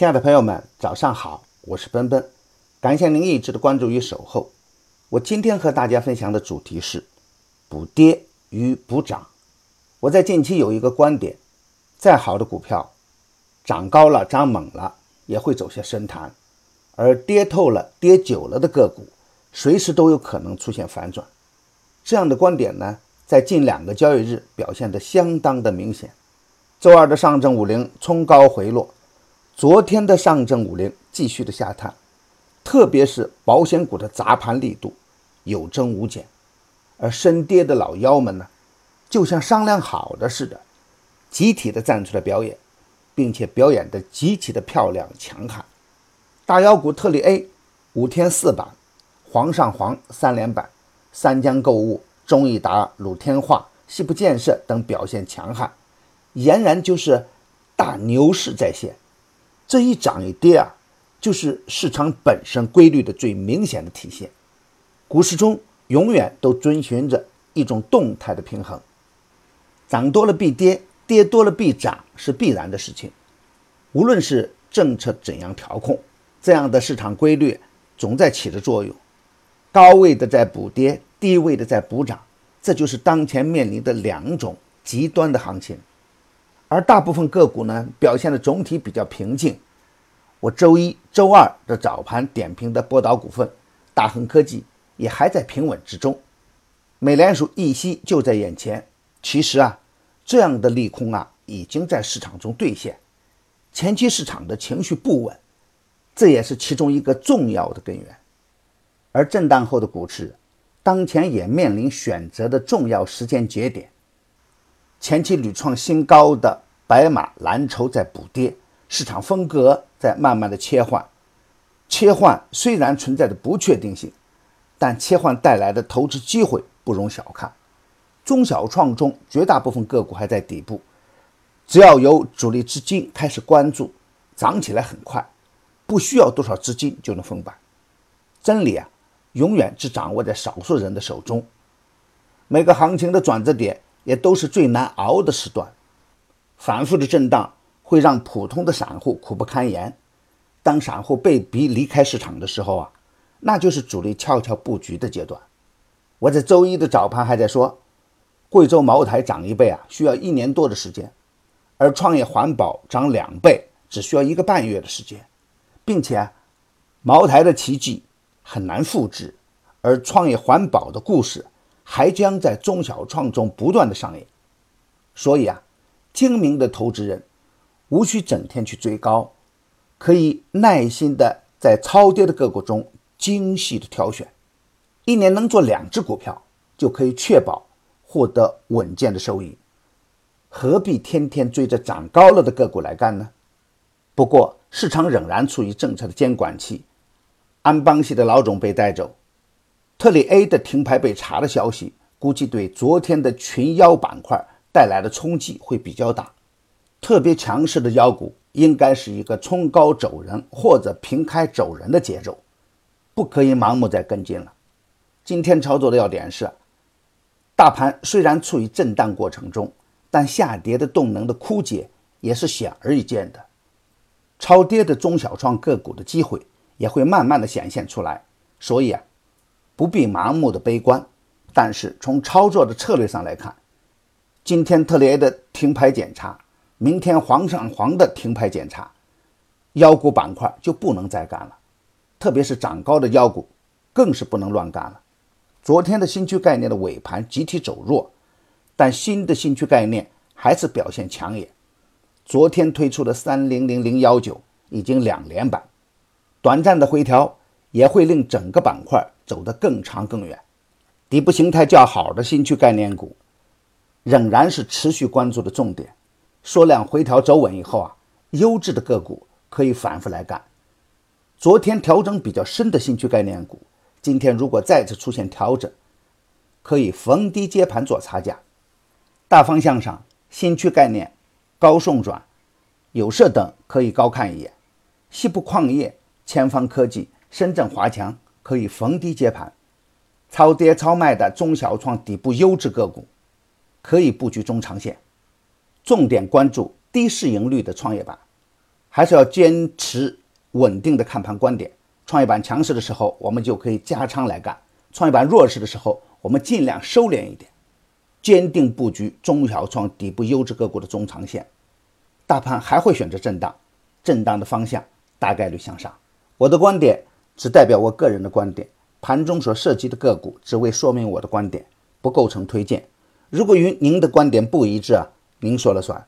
亲爱的朋友们，早上好，我是奔奔，感谢您一直的关注与守候。我今天和大家分享的主题是补跌与补涨。我在近期有一个观点：再好的股票，涨高了、涨猛了，也会走下深潭；而跌透了、跌久了的个股，随时都有可能出现反转。这样的观点呢，在近两个交易日表现得相当的明显。周二的上证五零冲高回落。昨天的上证五零继续的下探，特别是保险股的砸盘力度有增无减，而深跌的老妖们呢，就像商量好的似的，集体的站出来表演，并且表演的极其的漂亮强悍。大妖股特力 A 五天四板，煌上煌三连板，三江购物、中益达、鲁天化、西部建设等表现强悍，俨然就是大牛市再现。这一涨一跌啊，就是市场本身规律的最明显的体现。股市中永远都遵循着一种动态的平衡，涨多了必跌，跌多了必涨是必然的事情。无论是政策怎样调控，这样的市场规律总在起着作用。高位的在补跌，低位的在补涨，这就是当前面临的两种极端的行情。而大部分个股呢，表现的总体比较平静。我周一周二的早盘点评的波导股份、大恒科技也还在平稳之中。美联储议息就在眼前，其实啊，这样的利空啊，已经在市场中兑现。前期市场的情绪不稳，这也是其中一个重要的根源。而震荡后的股市，当前也面临选择的重要时间节点。前期屡创新高的白马蓝筹在补跌，市场风格在慢慢的切换。切换虽然存在着不确定性，但切换带来的投资机会不容小看。中小创中绝大部分个股还在底部，只要有主力资金开始关注，涨起来很快，不需要多少资金就能封板。真理啊，永远只掌握在少数人的手中。每个行情的转折点。也都是最难熬的时段，反复的震荡会让普通的散户苦不堪言。当散户被逼离开市场的时候啊，那就是主力悄悄布局的阶段。我在周一的早盘还在说，贵州茅台涨一倍啊，需要一年多的时间；而创业环保涨两倍，只需要一个半月的时间，并且茅台的奇迹很难复制，而创业环保的故事。还将在中小创中不断的上演，所以啊，精明的投资人无需整天去追高，可以耐心的在超跌的个股中精细的挑选，一年能做两只股票，就可以确保获得稳健的收益，何必天天追着涨高了的个股来干呢？不过市场仍然处于政策的监管期，安邦系的老总被带走。特里 A 的停牌被查的消息，估计对昨天的群妖板块带来的冲击会比较大。特别强势的妖股应该是一个冲高走人或者平开走人的节奏，不可以盲目再跟进了。今天操作的要点是，大盘虽然处于震荡过程中，但下跌的动能的枯竭也是显而易见的。超跌的中小创个股的机会也会慢慢的显现出来，所以啊。不必盲目的悲观，但是从操作的策略上来看，今天特雷的停牌检查，明天黄上黄的停牌检查，妖股板块就不能再干了，特别是涨高的妖股，更是不能乱干了。昨天的新区概念的尾盘集体走弱，但新的新区概念还是表现抢眼。昨天推出的三零零零幺九已经两连板，短暂的回调也会令整个板块。走得更长更远，底部形态较好的新区概念股仍然是持续关注的重点。缩量回调走稳以后啊，优质的个股可以反复来干。昨天调整比较深的新区概念股，今天如果再次出现调整，可以逢低接盘做差价。大方向上，新区概念、高送转、有色等可以高看一眼。西部矿业、千方科技、深圳华强。可以逢低接盘，超跌超卖的中小创底部优质个股，可以布局中长线。重点关注低市盈率的创业板。还是要坚持稳定的看盘观点。创业板强势的时候，我们就可以加仓来干；创业板弱势的时候，我们尽量收敛一点，坚定布局中小创底部优质个股的中长线。大盘还会选择震荡，震荡的方向大概率向上。我的观点只代表我个人的观点，盘中所涉及的个股只为说明我的观点，不构成推荐。如果与您的观点不一致啊，您说了算。